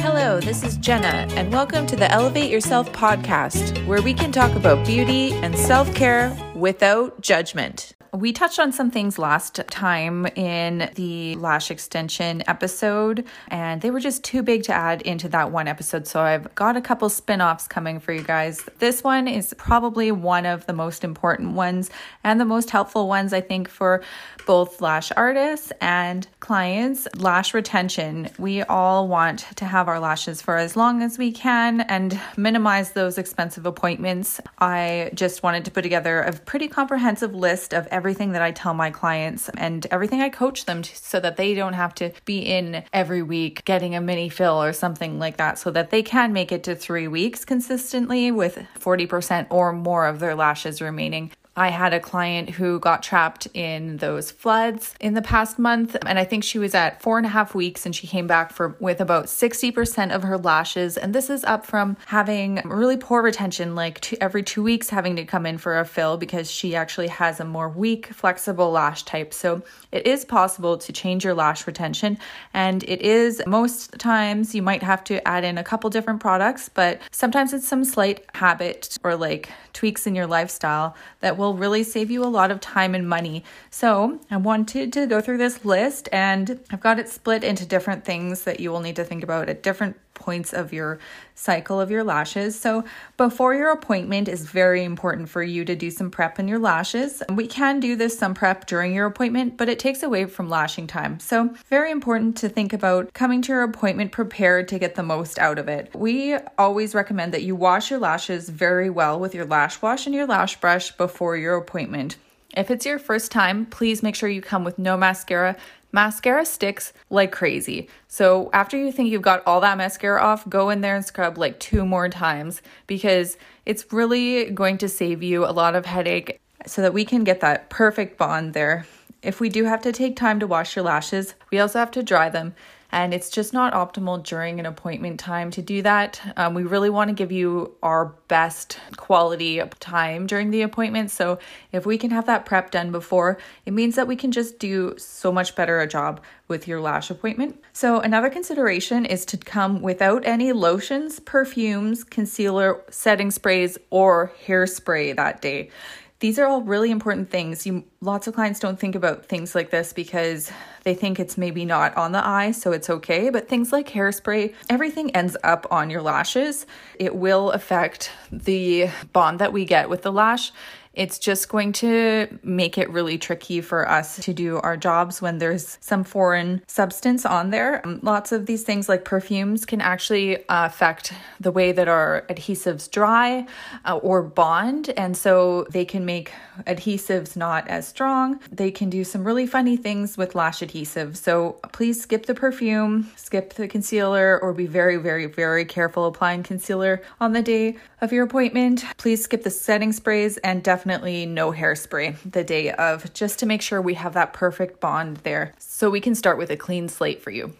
Hello, this is Jenna, and welcome to the Elevate Yourself podcast, where we can talk about beauty and self care without judgment. We touched on some things last time in the lash extension episode, and they were just too big to add into that one episode. So I've got a couple spin offs coming for you guys. This one is probably one of the most important ones and the most helpful ones, I think, for both lash artists and clients. Lash retention. We all want to have our lashes for as long as we can and minimize those expensive appointments. I just wanted to put together a pretty comprehensive list of everything that I tell my clients and everything I coach them to, so that they don't have to be in every week getting a mini fill or something like that, so that they can make it to three weeks consistently with 40% or more of their lashes remaining. I had a client who got trapped in those floods in the past month, and I think she was at four and a half weeks, and she came back for with about 60% of her lashes. And this is up from having really poor retention, like two, every two weeks having to come in for a fill because she actually has a more weak, flexible lash type. So it is possible to change your lash retention, and it is most times you might have to add in a couple different products, but sometimes it's some slight habit or like tweaks in your lifestyle that will really save you a lot of time and money. So, I wanted to go through this list and I've got it split into different things that you will need to think about at different points of your cycle of your lashes. So, before your appointment is very important for you to do some prep in your lashes. We can do this some prep during your appointment, but it takes away from lashing time. So, very important to think about coming to your appointment prepared to get the most out of it. We always recommend that you wash your lashes very well with your lash wash and your lash brush before your appointment. If it's your first time, please make sure you come with no mascara Mascara sticks like crazy. So after you think you've got all that mascara off, go in there and scrub like two more times because it's really going to save you a lot of headache so that we can get that perfect bond there. If we do have to take time to wash your lashes, we also have to dry them and it's just not optimal during an appointment time to do that. Um, we really want to give you our best quality time during the appointment. So if we can have that prep done before, it means that we can just do so much better a job with your lash appointment. So another consideration is to come without any lotions, perfumes, concealer, setting sprays, or hairspray that day these are all really important things. You lots of clients don't think about things like this because they think it's maybe not on the eye, so it's okay. But things like hairspray, everything ends up on your lashes. It will affect the bond that we get with the lash it's just going to make it really tricky for us to do our jobs when there's some foreign substance on there. Um, lots of these things, like perfumes, can actually affect the way that our adhesives dry uh, or bond. And so they can make adhesives not as strong. They can do some really funny things with lash adhesive. So please skip the perfume, skip the concealer, or be very, very, very careful applying concealer on the day of your appointment. Please skip the setting sprays and definitely definitely no hairspray the day of, just to make sure we have that perfect bond there so we can start with a clean slate for you.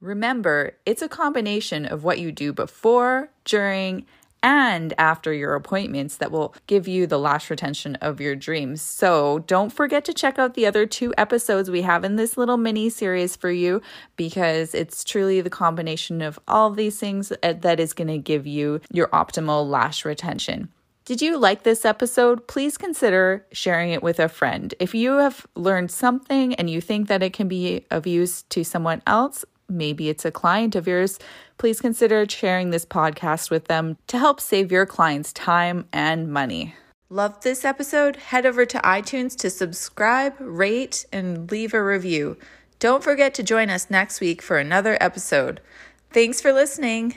Remember, it's a combination of what you do before, during, and after your appointments that will give you the lash retention of your dreams. So don't forget to check out the other two episodes we have in this little mini series for you because it's truly the combination of all of these things uh, that is going to give you your optimal lash retention. Did you like this episode? Please consider sharing it with a friend. If you have learned something and you think that it can be of use to someone else, maybe it's a client of yours, please consider sharing this podcast with them to help save your clients time and money. Love this episode? Head over to iTunes to subscribe, rate, and leave a review. Don't forget to join us next week for another episode. Thanks for listening.